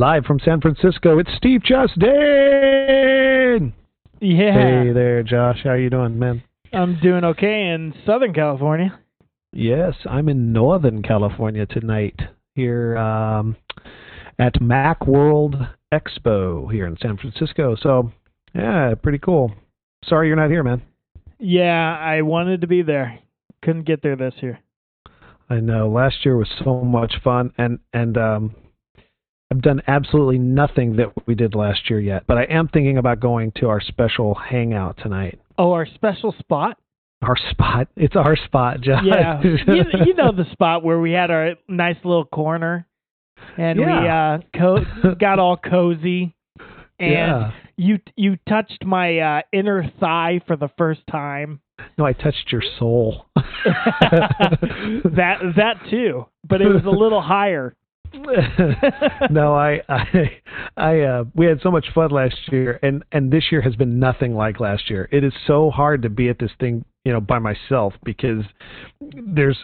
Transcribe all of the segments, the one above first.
Live from San Francisco, it's Steve Justin. Yeah. Hey there, Josh. How you doing, man? I'm doing okay in Southern California. Yes, I'm in Northern California tonight here um, at Mac World Expo here in San Francisco. So, yeah, pretty cool. Sorry you're not here, man. Yeah, I wanted to be there. Couldn't get there this year. I know. Last year was so much fun, and and um, I've done absolutely nothing that we did last year yet. But I am thinking about going to our special hangout tonight. Oh, our special spot? Our spot. It's our spot, Josh. Yeah. you, you know the spot where we had our nice little corner and Yeah. we uh co- got all cozy and yeah. you you touched my uh inner thigh for the first time. No, I touched your soul. that that too, but it was a little higher. no, I, I, I, uh, we had so much fun last year, and and this year has been nothing like last year. It is so hard to be at this thing, you know, by myself because there's,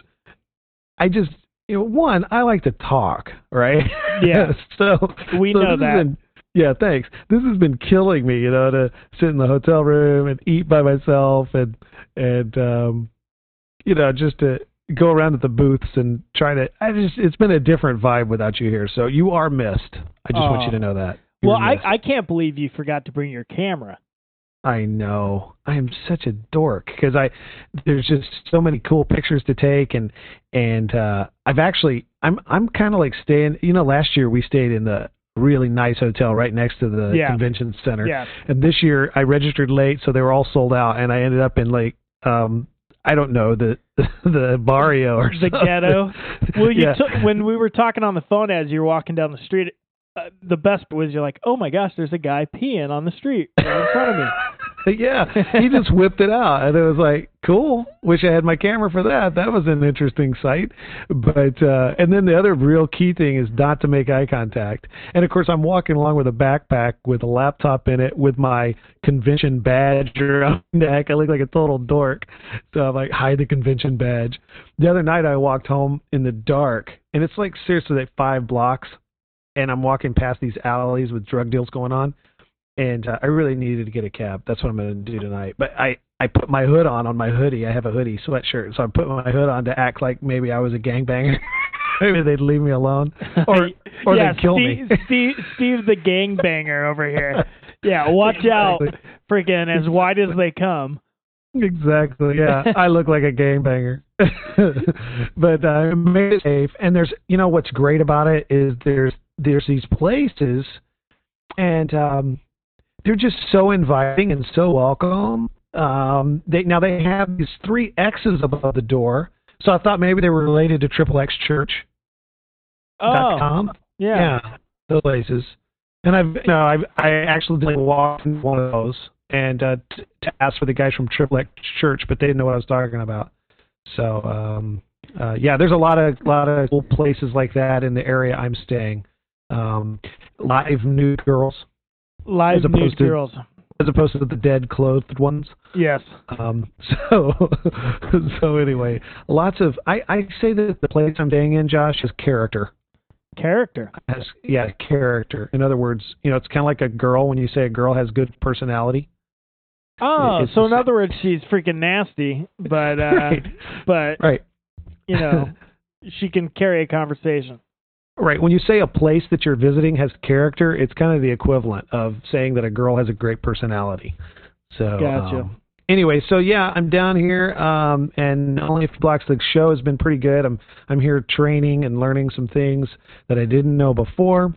I just, you know, one, I like to talk, right? Yeah. so We so know that. been- yeah, thanks. This has been killing me, you know, to sit in the hotel room and eat by myself and and um, you know, just to go around at the booths and try to. I just it's been a different vibe without you here. So you are missed. I just want Oh. you to know that. You're Well, I. I can't believe you forgot to bring your camera. I know. I am such a dork because I there's just so many cool pictures to take and and uh I've actually I'm I'm kind of like staying. You know, last year we stayed in the really nice hotel right next to the Yeah. convention center. Yeah. And this year I registered late, so they were all sold out, and I ended up in like um I don't know the the barrio or The something. ghetto? Well, you yeah. took when we were talking on the phone as you were walking down the street. Uh, the best was you're like, oh my gosh, there's a guy peeing on the street right in front of me. yeah, he just whipped it out, and it was like, cool. Wish I had my camera for that. That was an interesting sight. But uh, and then the other real key thing is not to make eye contact. And of course, I'm walking along with a backpack with a laptop in it, with my convention badge around neck. I look like a total dork, so I'm like, hide the convention badge. The other night, I walked home in the dark, and it's like seriously like five blocks, and I'm walking past these alleys with drug deals going on and uh, I really needed to get a cab. That's what I'm going to do tonight. But I I put my hood on on my hoodie. I have a hoodie sweatshirt, so I put my hood on to act like maybe I was a gangbanger. maybe they'd leave me alone, or or yeah, they'd kill Steve, me. Steve, Steve the gangbanger over here. Yeah, watch out, freaking as wide as they come. Exactly. Yeah, I look like a gangbanger, but uh, I made it safe. And there's, you know, what's great about it is there's there's these places, and um, they're just so inviting and so welcome. Um, they now they have these three X's above the door, so I thought maybe they were related to Triple X Church. Oh, com. yeah. Yeah, those places. And I've you know I've I actually did walk in one of those and uh, t- to ask for the guys from Triple X Church, but they didn't know what I was talking about. So um, uh, yeah, there's a lot of lot of cool places like that in the area I'm staying. Um, live nude girls Live nude to- girls. as opposed to the dead clothed ones. Yes. Um, so so anyway, lots of I I say that the place I'm staying in, Josh, is character. Character. has yeah character in other words you know it's kind of like a girl when you say a girl has good personality Oh, It's so in other words, she's freaking nasty, but uh, right but right you know, she can carry a conversation. Right when you say a place that you're visiting has character it's kind of the equivalent of saying that a girl has a great personality so Gotcha. um, anyway so yeah i'm down here um and only a few blocks the show has been pretty good i'm i'm here training and learning some things that i didn't know before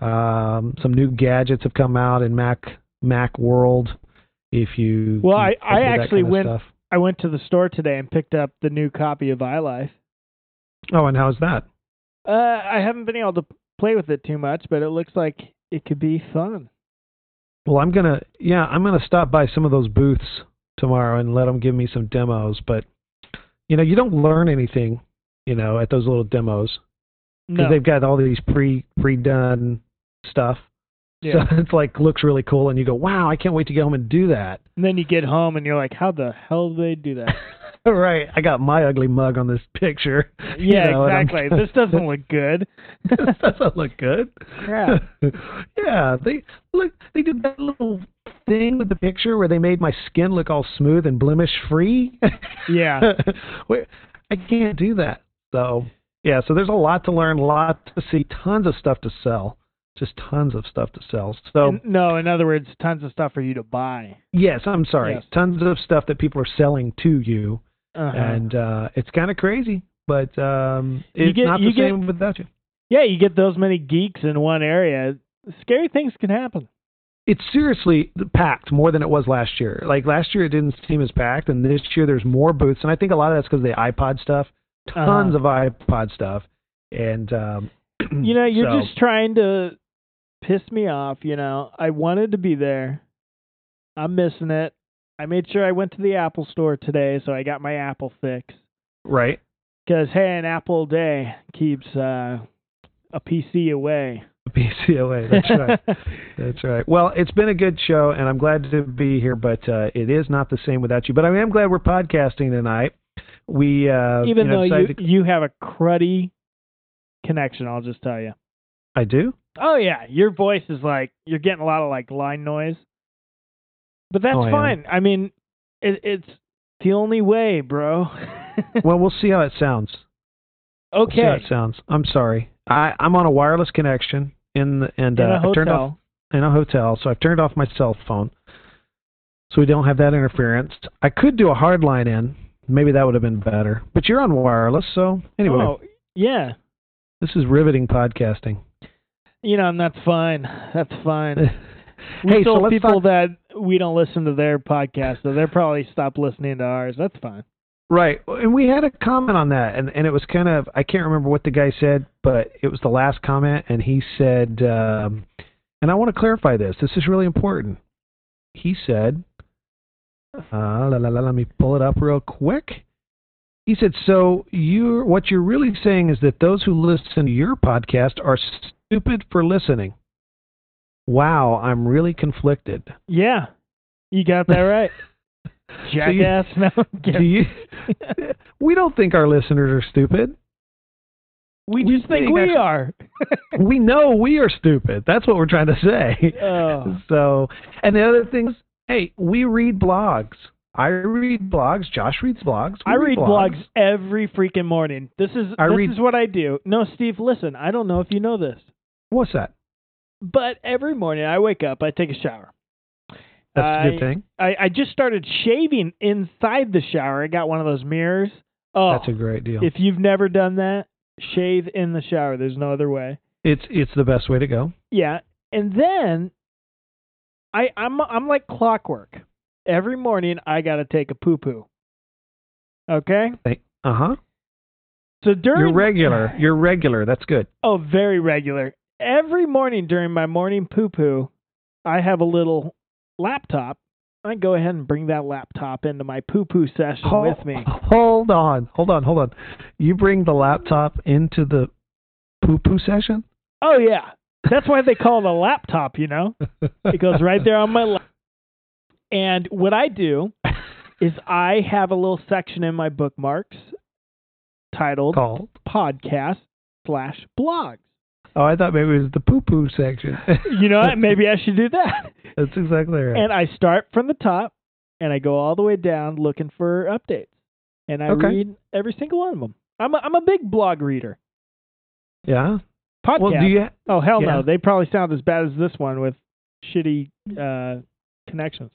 um some new gadgets have come out in mac mac world if you Well, I- I actually kind of went- stuff. I went to the store today and picked up the new copy of iLife. Oh, and how's that? Uh, I haven't been able to play with it too much, but it looks like it could be fun. Well, I'm gonna yeah, I'm gonna stop by some of those booths tomorrow and let them give me some demos. But you know, you don't learn anything, you know, at those little demos because No. they've got all these pre pre done stuff. Yeah. So it's like looks really cool, and you go, wow, I can't wait to get home and do that. And then you get home and you're like, how the hell did they do that? right. I got my ugly mug on this picture. Yeah, You know, exactly. this doesn't look good. this doesn't look good. Yeah. yeah, they look. They did that little thing with the picture where they made my skin look all smooth and blemish free. Yeah. I can't do that. So yeah, so there's a lot to learn, a lot to see, tons of stuff to sell, just tons of stuff to sell. So no, in other words, tons of stuff for you to buy. yes, I'm sorry, Yes. tons of stuff that people are selling to you, Uh-huh. and uh, it's kind of crazy, but um, You it's get- not the you get- same without you. yeah, you get those many geeks in one area. Scary things can happen. it's seriously packed more than it was last year. Like last year, it didn't seem as packed, and this year there's more booths, and I think a lot of that's because of the iPod stuff, tons Uh-huh. of iPod stuff, and um, You know, you're so- just trying to piss me off. You know, I wanted to be there. I'm missing it. I made sure I went to the Apple store today, so I got my Apple fix. right. Because hey, an apple a day keeps uh, a PC away. PCOA. That's right. That's right. Well, it's been a good show, and I'm glad to be here, but uh, it is not the same without you. But I am glad we're podcasting tonight. We uh, Even you know, though you to- you have a cruddy connection, I'll just tell you. I do. Oh yeah, your voice is like you're getting a lot of like line noise, but that's Oh, am. fine. I mean, it, it's the only way, bro. Well, we'll see how it sounds. We'll see how okay, it sounds. I'm sorry. I, I'm on a wireless connection in the, and in uh, I turned off hotel. in a hotel, so I've turned off my cell phone, so we don't have that interference. I could do a hard line in. Maybe that would have been better. But you're on wireless, so anyway, Oh yeah, this is riveting podcasting. you know, and that's fine. That's fine. We hey, so told let's people talk, that we don't listen to their podcast, so they'll probably stop listening to ours. That's fine. right, and we had a comment on that, and and it was kind of I can't remember what the guy said, but it was the last comment, and he said, um, and I want to clarify this. This is really important. He said, uh, la, la, la, let me pull it up real quick. He said, "So you're what you're really saying is that those who listen to your podcast are stupid for listening." Wow, I'm really conflicted. Yeah, you got that right, So you- jackass. no, Do you? we don't think our listeners are stupid. we we just think think we actually- are. We know we are stupid. That's what we're trying to say. Oh. So, and the other thing is, hey, we read blogs. I read blogs. Josh reads blogs. We I read blogs every freaking morning. This is I this read- is what I do. No, Steve, listen. I don't know if you know this, What's that? But every morning I wake up, I take a shower. That's a I- good thing. I, I just started shaving inside the shower. I got one of those mirrors. Oh, That's a great deal. if you've never done that, shave in the shower. There's no other way. It's it's the best way to go. Yeah, and then I I'm I'm like clockwork. Every morning I got to take a poo poo. Okay, Uh huh. so during You're regular. You're regular. That's good. Oh, very regular. Every morning during my morning poo poo, I have a little laptop. I go ahead and bring that laptop into my poo poo session Hol- with me. Hold on. Hold on. Hold on. You bring the laptop into the poo poo session? Oh yeah, that's why they call it a laptop. You know, it goes right there on my lap. And what I do is I have a little section in my bookmarks titled Called. podcast slash blogs. Oh, I thought maybe it was the poo poo section. You know what? Maybe I should do that. That's exactly right. And I start from the top and I go all the way down looking for updates. And I Okay. read every single one of them. I'm a, I'm a big blog reader. yeah. Podcast. Well, do you? oh hell yeah. no, they probably sound as bad as this one with shitty uh, connections.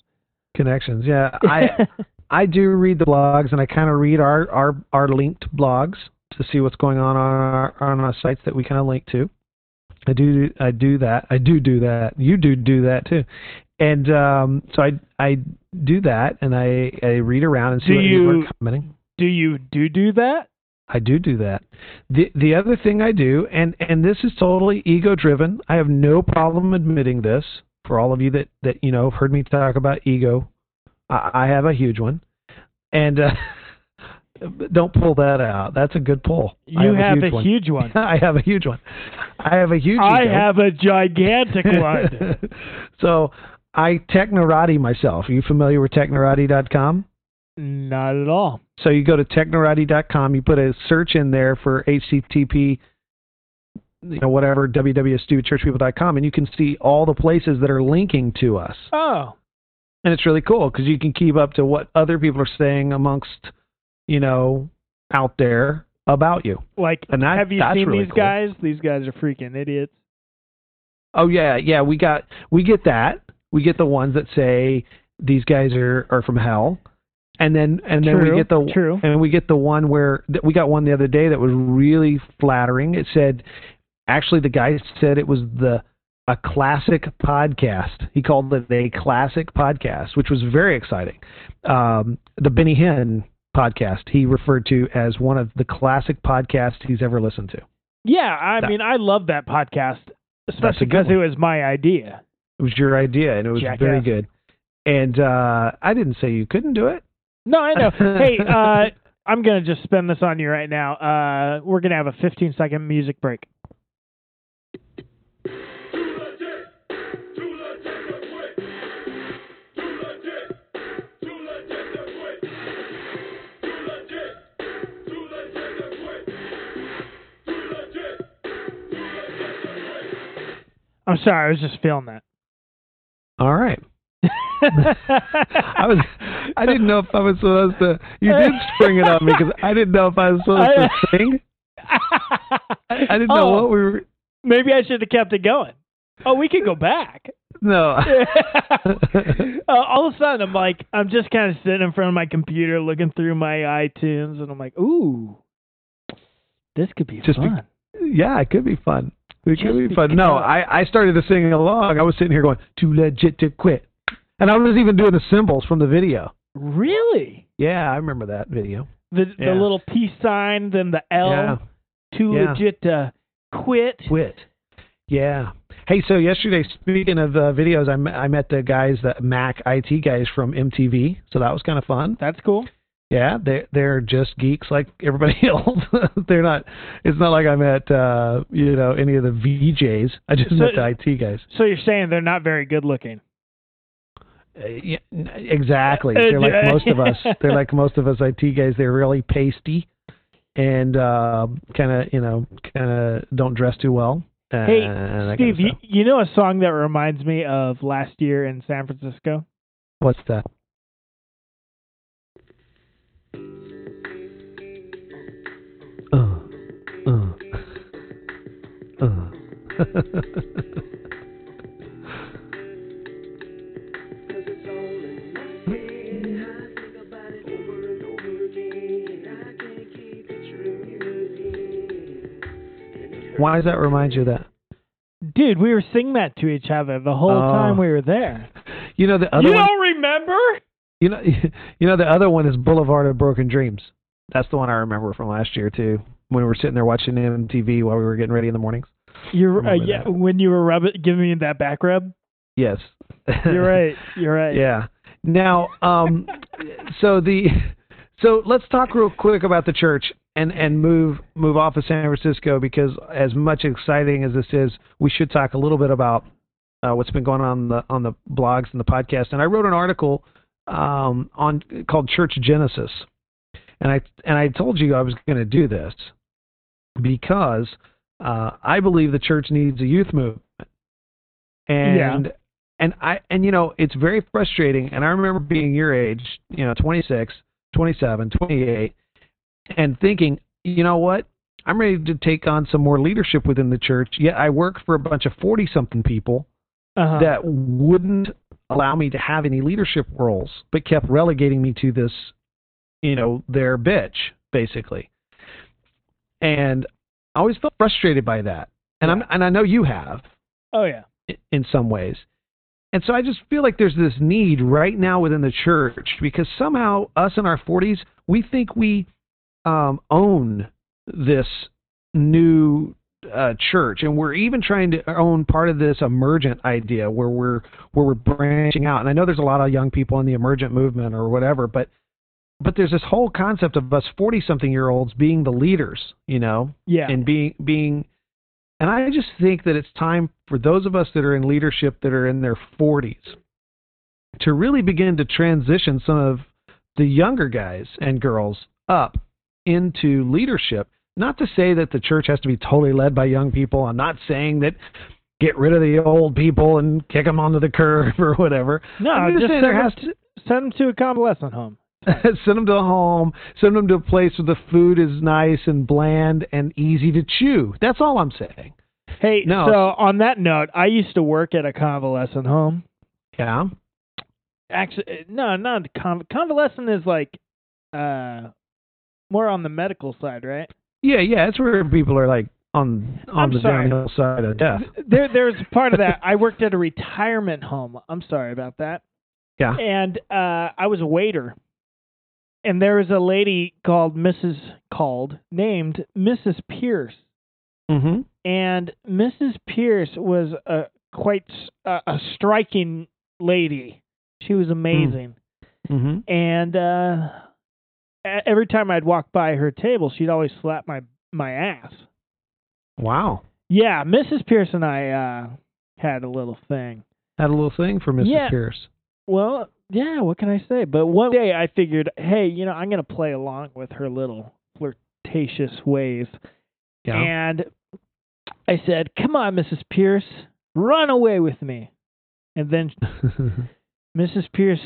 Connections. Yeah. I I do read the blogs, and I kind of read our our our linked blogs to see what's going on on our on our sites that we kind of link to. I do I do that. I do do that. You do do that too. And um, so I I do that, and I I read around and see Do what you- are commenting. do you do do that? I do do that. The the other thing I do, and and this is totally ego driven. I have no problem admitting this. For all of you that that you know have heard me talk about ego, I, I have a huge one, and uh, don't pull that out. That's a good pull. I You have, a one. huge one. I have a huge one. I have a huge. I ego. have a gigantic one. so I technorati myself. Are you familiar with technorati.com? Not at all. So you go to technorati.com, you put a search in there for HTTP, you know, whatever, www.stupidchurchpeople.com, and you can see all the places that are linking to us. Oh, And it's really cool because you can keep up to what other people are saying amongst, you know, out there about you. like And that- have you seen really these cool. guys? These guys are freaking idiots. Oh yeah, yeah, we got we get that. We get the ones that say these guys are are from hell. And then and then True, we get the true. and we get the one where we got one the other day that was really flattering. It said actually the guy said it was the a classic podcast. He called it a classic podcast, which was very exciting. Um, the Benny Hinn podcast he referred to as one of the classic podcasts he's ever listened to. Yeah, I That- mean, I love that podcast, especially because it was my idea. It was your idea, and it was Jackass. very good. And uh, I didn't say you couldn't do it. No, I know. hey, uh, I'm gonna just spend this on you right now. Uh, we're gonna have a 15 second music break. I'm sorry, I was just feeling that. All right. I was. I didn't know if I was supposed to. You did spring it on me because I didn't know if I was supposed to sing. I, I didn't know Oh, what we were. Maybe I should have kept it going. Oh, we could go back. No. uh, all of a sudden, I'm like, I'm just kind of sitting in front of my computer, looking through my iTunes, and I'm like, ooh, this could be Just be- fun. yeah, it could be fun. It could be fun. No, I I started to sing along. I was sitting here going, "Too legit to quit," and I was even doing the symbols from the video. really? Yeah, I remember that video. The Yeah. the little peace sign, then the L, Yeah. too Yeah. legit to quit. Quit. Yeah. Hey, so yesterday, speaking of uh, videos, I I met the guys, the Mac IT guys from MTV. So that was kind of fun. That's cool. Yeah, they they're just geeks like everybody else. they're not. It's not like I met uh, you know any of the VJs. I just So- met the IT guys. So you're saying they're not very good looking? Uh, yeah, exactly. Uh, They're like most of us. They're like most of us IT guys. They're really pasty and uh, kind of you know kind of don't dress too well. Uh, Hey, Steve, kind of you, you know a song that reminds me of last year in San Francisco? what's that? Why does that remind you of that? Dude, we were singing that to each other the whole Oh. time we were there. You know the other you one. don't remember? You know, you know the other one is Boulevard of Broken Dreams. That's the one I remember from last year too. When we were sitting there watching MTV while we were getting ready in the mornings. You're uh, yeah, that. when you were rubbing, giving me that back rub. Yes. You're right. You're right. yeah. Now, um, so the so let's talk real quick about the church and and move move off of San Francisco because as much exciting as this is, we should talk a little bit about uh, what's been going on on the on the blogs and the podcast. And I wrote an article um, on called Church Genesis, and I and I told you I was going to do this because uh, I believe the church needs a youth movement, and and I and you know it's very frustrating. And I remember being your age, you know, 26, 27, 28, and thinking, you know what? I'm ready to take on some more leadership within the church. Yet I work for a bunch of 40 something people Uh-huh. that wouldn't allow me to have any leadership roles, but kept relegating me to this, you know, their bitch, basically. And I always felt frustrated by that. And I'm and I know you have oh yeah. in some ways. And so I just feel like there's this need right now within the church because somehow us in our 40s, we think we um, own this new uh, church, and we're even trying to own part of this emergent idea where we're where we're branching out. And I know there's a lot of young people in the emergent movement or whatever, but but there's this whole concept of us 40 something year olds being the leaders, you know, Yeah. and being being and I just think that it's time for those of us that are in leadership that are in their 40s to really begin to transition some of the younger guys and girls up into leadership. Not to say that the church has to be totally led by young people. I'm not saying that get rid of the old people and kick them onto the curb or whatever. No, I'm just saying send them, has to, send them to a convalescent home. send them to a home, send them to a place where the food is nice and bland and easy to chew. That's all I'm saying. Hey, No. so on that note, I used to work at a convalescent home. Yeah. Actually, no, not con- convalescent is like uh more on the medical side, right? Yeah, yeah. It's where people are like on on I'm the sorry. downhill side of death. There, there's part of that. I worked at a retirement home. I'm sorry about that. Yeah. And uh, I was a waiter, and there was a lady called Mrs. called named Mrs. Pierce, Mm-hmm. and Mrs. Pierce was a quite a striking lady. She was amazing, Mm-hmm. and uh, every time I'd walk by her table, she'd always slap my my ass. Wow. Yeah, Mrs. Pierce and I uh, had a little thing. Had a little thing for Mrs. Yeah. Pierce. Well, yeah, what can I say? But one day I figured, hey, you know, I'm going to play along with her little flirtatious ways. Yeah. And I said, come on, Mrs. Pierce, run away with me. And then Mrs. Pierce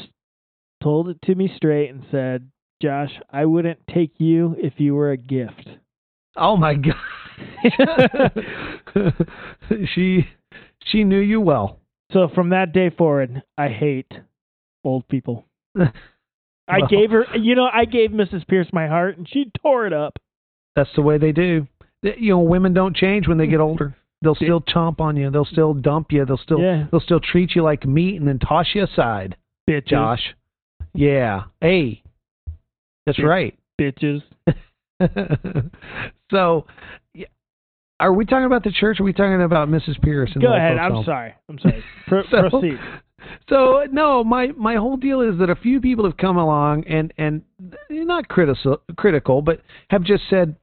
told it to me straight and said, Josh, I wouldn't take you if you were a gift. oh my god. she she knew you well. so from that day forward, I hate old people. I Well. gave her, you know, I gave Mrs. Pierce my heart and she tore it up. That's the way they do. You know, women don't change when they get older. They'll still chomp on you. They'll still dump you. They'll still Yeah. they'll still treat you like meat and then toss you aside. Bitches. Josh. Yeah. Hey. That's right. Bitches. so, are we talking about the church? Or are we talking about Mrs. Pierce? and Go ahead. I'm home? sorry. I'm sorry. Pro- So- proceed. So no, my my whole deal is that a few people have come along and and not critical critical, but have just said,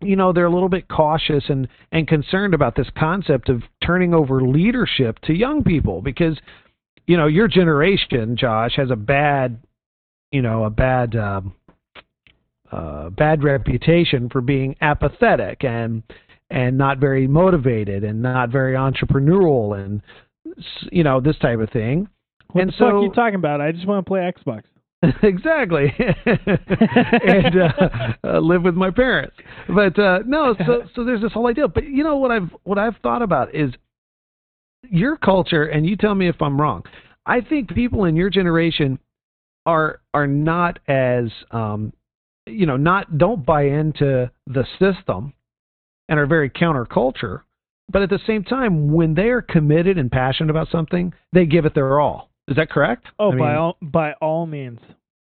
you know, they're a little bit cautious and and concerned about this concept of turning over leadership to young people because, you know, your generation, Josh, has a bad, you know, a bad. Um, uh, bad reputation for being apathetic and and not very motivated and not very entrepreneurial and you know this type of thing. What and the fuck so- are you talking about? I just want to play Xbox. exactly and uh, uh, live with my parents but uh no so so there's this whole idea but you know what i've what i've thought about is your culture and you tell me if i'm wrong i think people in your generation are are not as um you know not don't buy into the system and are very counterculture but at the same time when they're committed and passionate about something they give it their all is that correct Oh, I by all by all means.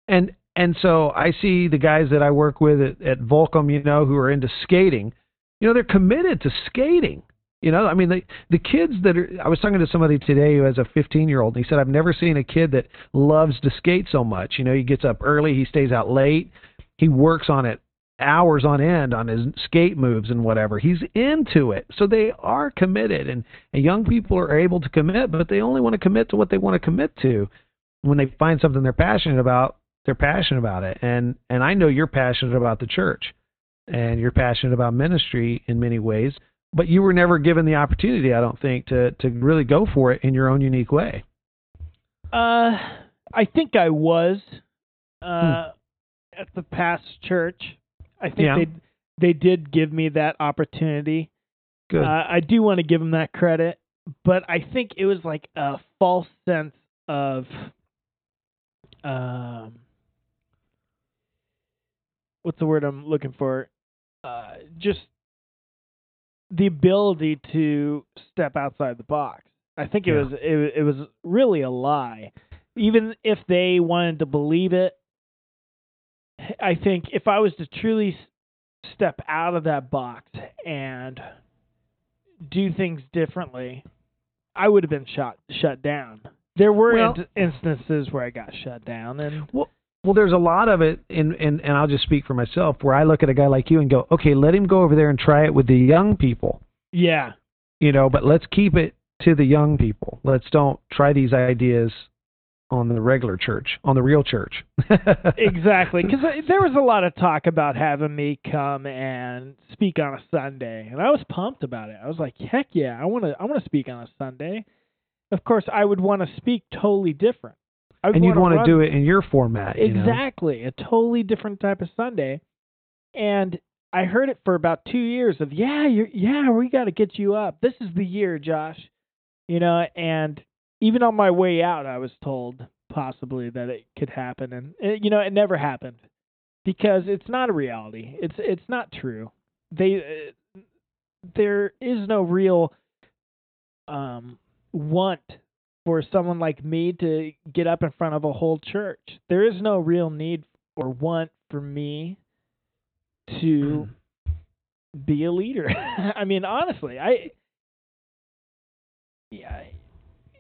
and and so I see the guys that I work with at, at Volcom, you know, who are into skating. You know, they're committed to skating. You know, I mean, the the kids that are. I was talking to somebody today who has a 15 year old, and he said, "I've never seen a kid that loves to skate so much. You know, he gets up early, he stays out late, he works on it hours on end on his skate moves and whatever. He's into it. So they are committed, and, and young people are able to commit, but they only want to commit to what they want to commit to. When they find something they're passionate about, they're passionate about it. And and I know you're passionate about the church, and you're passionate about ministry in many ways. But you were never given the opportunity, I don't think, to to really go for it in your own unique way. Uh, I think I was uh at the past church. I think Yeah. they they did give me that opportunity. Good. Uh, I do want to give them that credit, but I think it was like a false sense of um what's the word I'm looking for? Uh just the ability to step outside the box. I think it Yeah. was it, it was really a lie. Even if they wanted to believe it, I think if I was to truly step out of that box and do things differently, I would have been shot shut down. There were Well- in- instances where I got shut down, and well, Well, there's a lot of it, and and and I'll just speak for myself, where I look at a guy like you and go, okay, let him go over there and try it with the young people, yeah, you know, but let's keep it to the young people. Let's don't try these ideas on the regular church, on the real church. exactly, because there was a lot of talk about having me come and speak on a Sunday, and I was pumped about it. I was like, "Heck yeah, I want to! I want to speak on a Sunday." Of course, I would want to speak totally different. and you'd want to do it in your format. You exactly, know? a totally different type of Sunday. And I heard it for about two years of, yeah, you're, yeah, we got to get you up. This is the year, Josh. You know, and even on my way out, I was told possibly that it could happen, and it, you know, it never happened because it's not a reality. It's it's not true. They uh, there is no real um want for someone like me to get up in front of a whole church. There is no real need or want for me to be a leader. I mean, honestly, I yeah,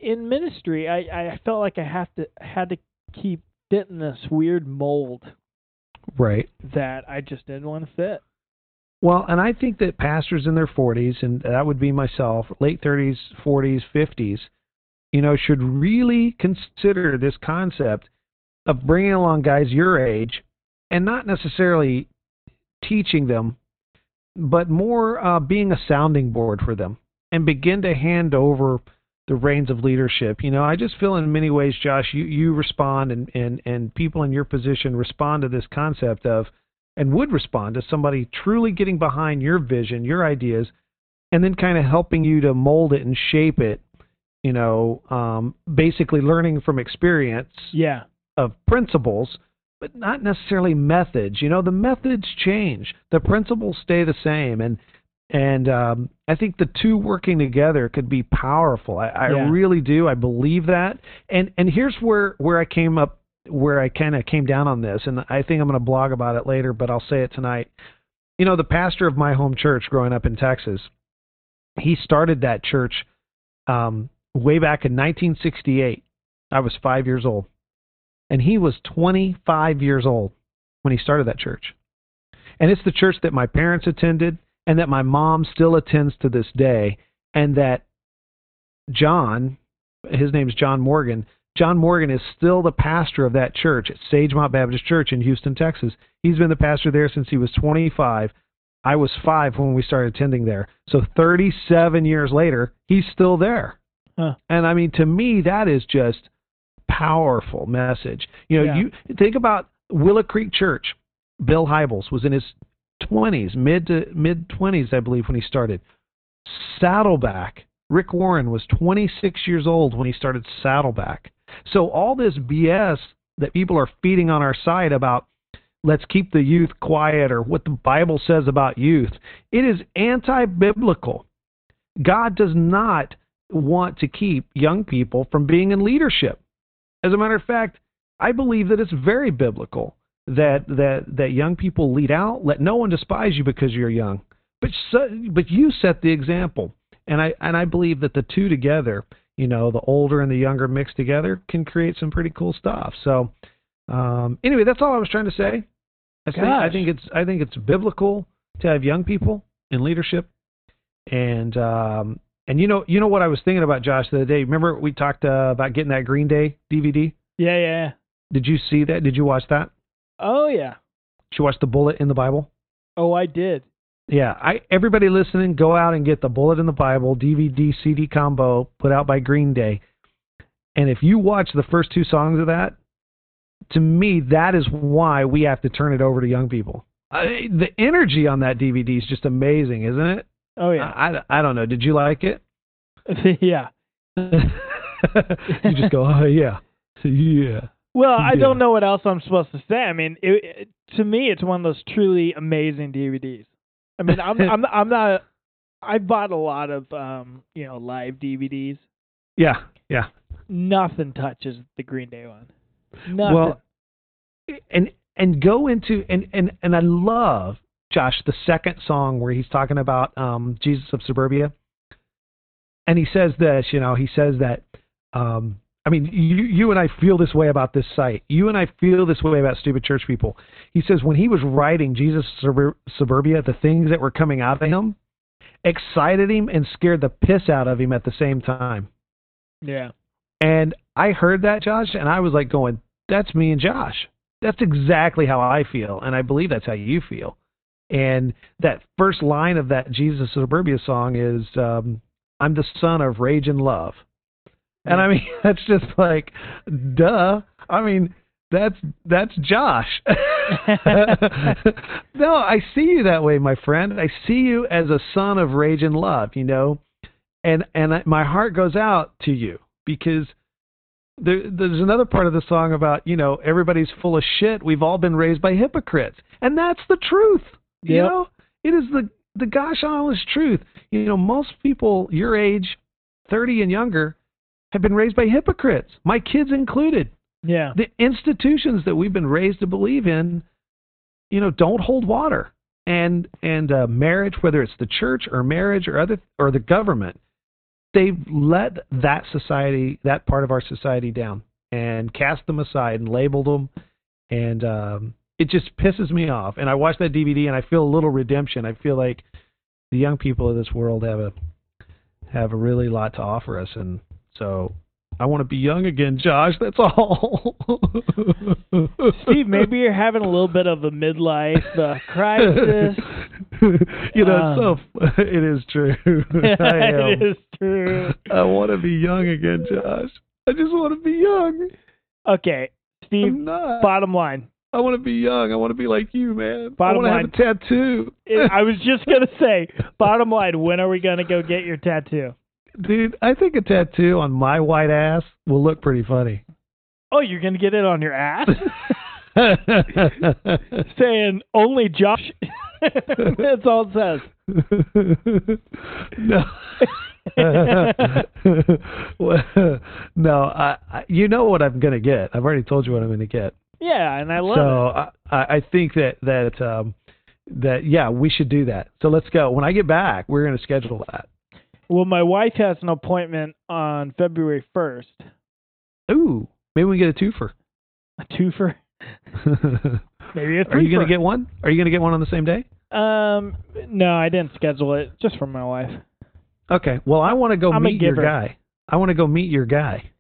in ministry, I I felt like I have to had to keep fitting this weird mold, right? That I just didn't want to fit. Well, and I think that pastors in their 40s, and that would be myself, late 30s, 40s, 50s, you know, should really consider this concept of bringing along guys your age and not necessarily teaching them, but more uh, being a sounding board for them and begin to hand over the reins of leadership. You know, I just feel in many ways, Josh, you, you respond and, and, and people in your position respond to this concept of, and would respond to somebody truly getting behind your vision, your ideas, and then kind of helping you to mold it and shape it, you know, um, basically learning from experience yeah. of principles, but not necessarily methods. You know, the methods change, the principles stay the same. And and um, I think the two working together could be powerful. I, I Yeah. really do. I believe that. And and here's where where I came up, where I kind of came down on this, and I think I'm going to blog about it later, but I'll say it tonight. You know, the pastor of my home church growing up in Texas, he started that church um, way back in 1968. I was five years old, and he was 25 years old when he started that church. And it's the church that my parents attended and that my mom still attends to this day, and that John, his name's John Morgan. John Morgan is still the pastor of that church at Sagemont Baptist Church in Houston, Texas. He's been the pastor there since he was 25. I was five when we started attending there. So 37 years later, he's still there. Huh. And I mean, to me, that is just powerful message. You know, Yeah. you think about Willow Creek Church. Bill Hybels was in his 20s, mid to mid 20s, I believe, when he started. Saddleback. Rick Warren was 26 years old when he started Saddleback. So all this BS that people are feeding on our site about let's keep the youth quiet or what the Bible says about youth, it is anti-biblical. God does not want to keep young people from being in leadership. As a matter of fact, I believe that it's very biblical that that that young people lead out. Let no one despise you because you're young, but so, but you set the example, and I and I believe that the two together, you know, the older and the younger mixed together, can create some pretty cool stuff. So, um, anyway, that's all I was trying to say. I think I think it's I think it's biblical to have young people in leadership, and um, and you know you know what I was thinking about Josh the other day. Remember we talked uh, about getting that Green Day DVD. Yeah, yeah. yeah. Did you see that? Did you watch that? Oh yeah. Did you watch the bullet in the Bible? Oh, I did. Yeah, I everybody listening, go out and get the Bullet in the Bible DVD CD combo put out by Green Day. And if you watch the first two songs of that, to me that is why we have to turn it over to young people. I, the energy on that DVD is just amazing, isn't it? Oh yeah. I, I, I don't know. Did you like it? yeah. you just go, oh yeah, yeah. Well, I Yeah. don't know what else I'm supposed to say. I mean, it, it, to me, it's one of those truly amazing DVDs. I mean, I'm I'm I'm not. I bought a lot of um, you know, live DVDs. Yeah, yeah. Nothing touches the Green Day one. Nothing. Well, and and go into and and and I love Josh the second song where he's talking about um Jesus of Suburbia, and he says this. You know, he says that. um I mean, you you and I feel this way about this site. You and I feel this way about stupid church people. He says when he was writing Jesus Subur- Suburbia, the things that were coming out of him excited him and scared the piss out of him at the same time. yeah. And I heard that, Josh, and I was like going, "That's me and Josh. That's exactly how I feel, and I believe that's how you feel." And that first line of that Jesus Suburbia song is, um, "I'm the son of rage and love," and I mean that's just like, duh. I mean that's that's Josh. no, I see you that way, my friend. I see you as a son of rage and love, you know, and and I, my heart goes out to you because there, there's another part of the song about you know everybody's full of shit. We've all been raised by hypocrites, and that's the truth. You Yep. know, it is the the gosh honest truth. You know, most people your age, thirty and younger, have been raised by hypocrites. My kids included Yeah. the institutions that we've been raised to believe in, you know, don't hold water. And and uh, marriage, whether it's the church or marriage or other or the government, they've let that society, that part of our society, down and cast them aside and labeled them, and um, it just pisses me off. And I watch that DVD and I feel a little redemption. I feel like the young people of this world have a have a really lot to offer us, and so I want to be young again, Josh. That's all. Steve, maybe you're having a little bit of a midlife uh, crisis. you know, Um, so it is true. It is true. I want to be young again, Josh. I just want to be young. Okay, Steve. Bottom line, I want to be young. I want to be like you, man. Bottom I line- want to have a tattoo. I was just gonna say. Bottom line, when are we gonna go get your tattoo? Dude, I think a tattoo on my white ass will look pretty funny. Oh, you're gonna get it on your ass, saying only Josh. That's all it says. no. well, no, I, I, you know what I'm gonna get. I've already told you what I'm gonna get. Yeah, and I love so it. I, I I think that that um, that yeah, we should do that. So let's go. When I get back, we're gonna schedule that. Well, my wife has an appointment on February first. Ooh, maybe we get a twofer. A twofer, maybe a Are you gonna get one? Are you gonna get one on the same day? Um, no, I didn't schedule it. Just for my wife. Okay. Well, I want to go I'm meet your guy. I want to go meet your guy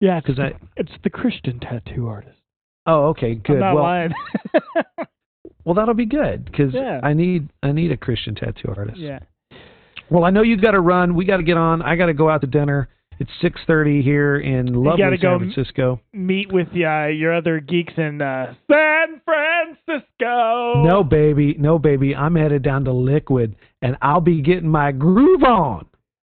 Yeah, because I. it's the Christian tattoo artist. Oh, okay, good. Well, well, that'll be good because Yeah. I need I need a Christian tattoo artist. yeah. Well, I know you got to run. We got to get on. I got to go out to dinner. It's six thirty here in lovely San go- Francisco. Meet with uh, your other geeks in uh, San Francisco. No, baby, no, baby. I'm headed down to Liquid, and I'll be getting my groove on.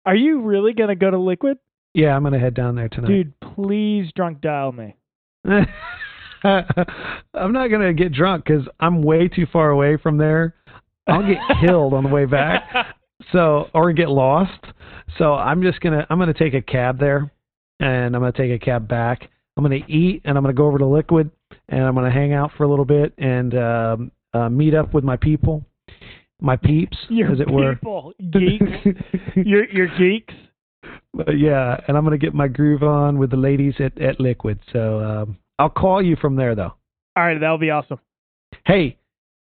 Are you really gonna go to Liquid, Yeah, I'm gonna head down there tonight. dude? Please drunk dial me. I'm not gonna get drunk because I'm way too far away from there. I'll get killed on the way back. So or get lost. So I'm just gonna I'm gonna take a cab there, and I'm gonna take a cab back. I'm gonna eat, and I'm gonna go over to Liquid, and I'm gonna hang out for a little bit and um, uh, meet up with my people, my peeps, Your as it were. people, geeks. your your geeks. But yeah, and I'm gonna get my groove on with the ladies at at Liquid. So um, I'll call you from there though. All right, that'll be awesome. Hey,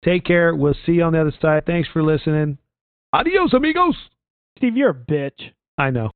take care. We'll see you on the other side. Thanks for listening. Adios, amigos. Steve, you're a bitch. I know.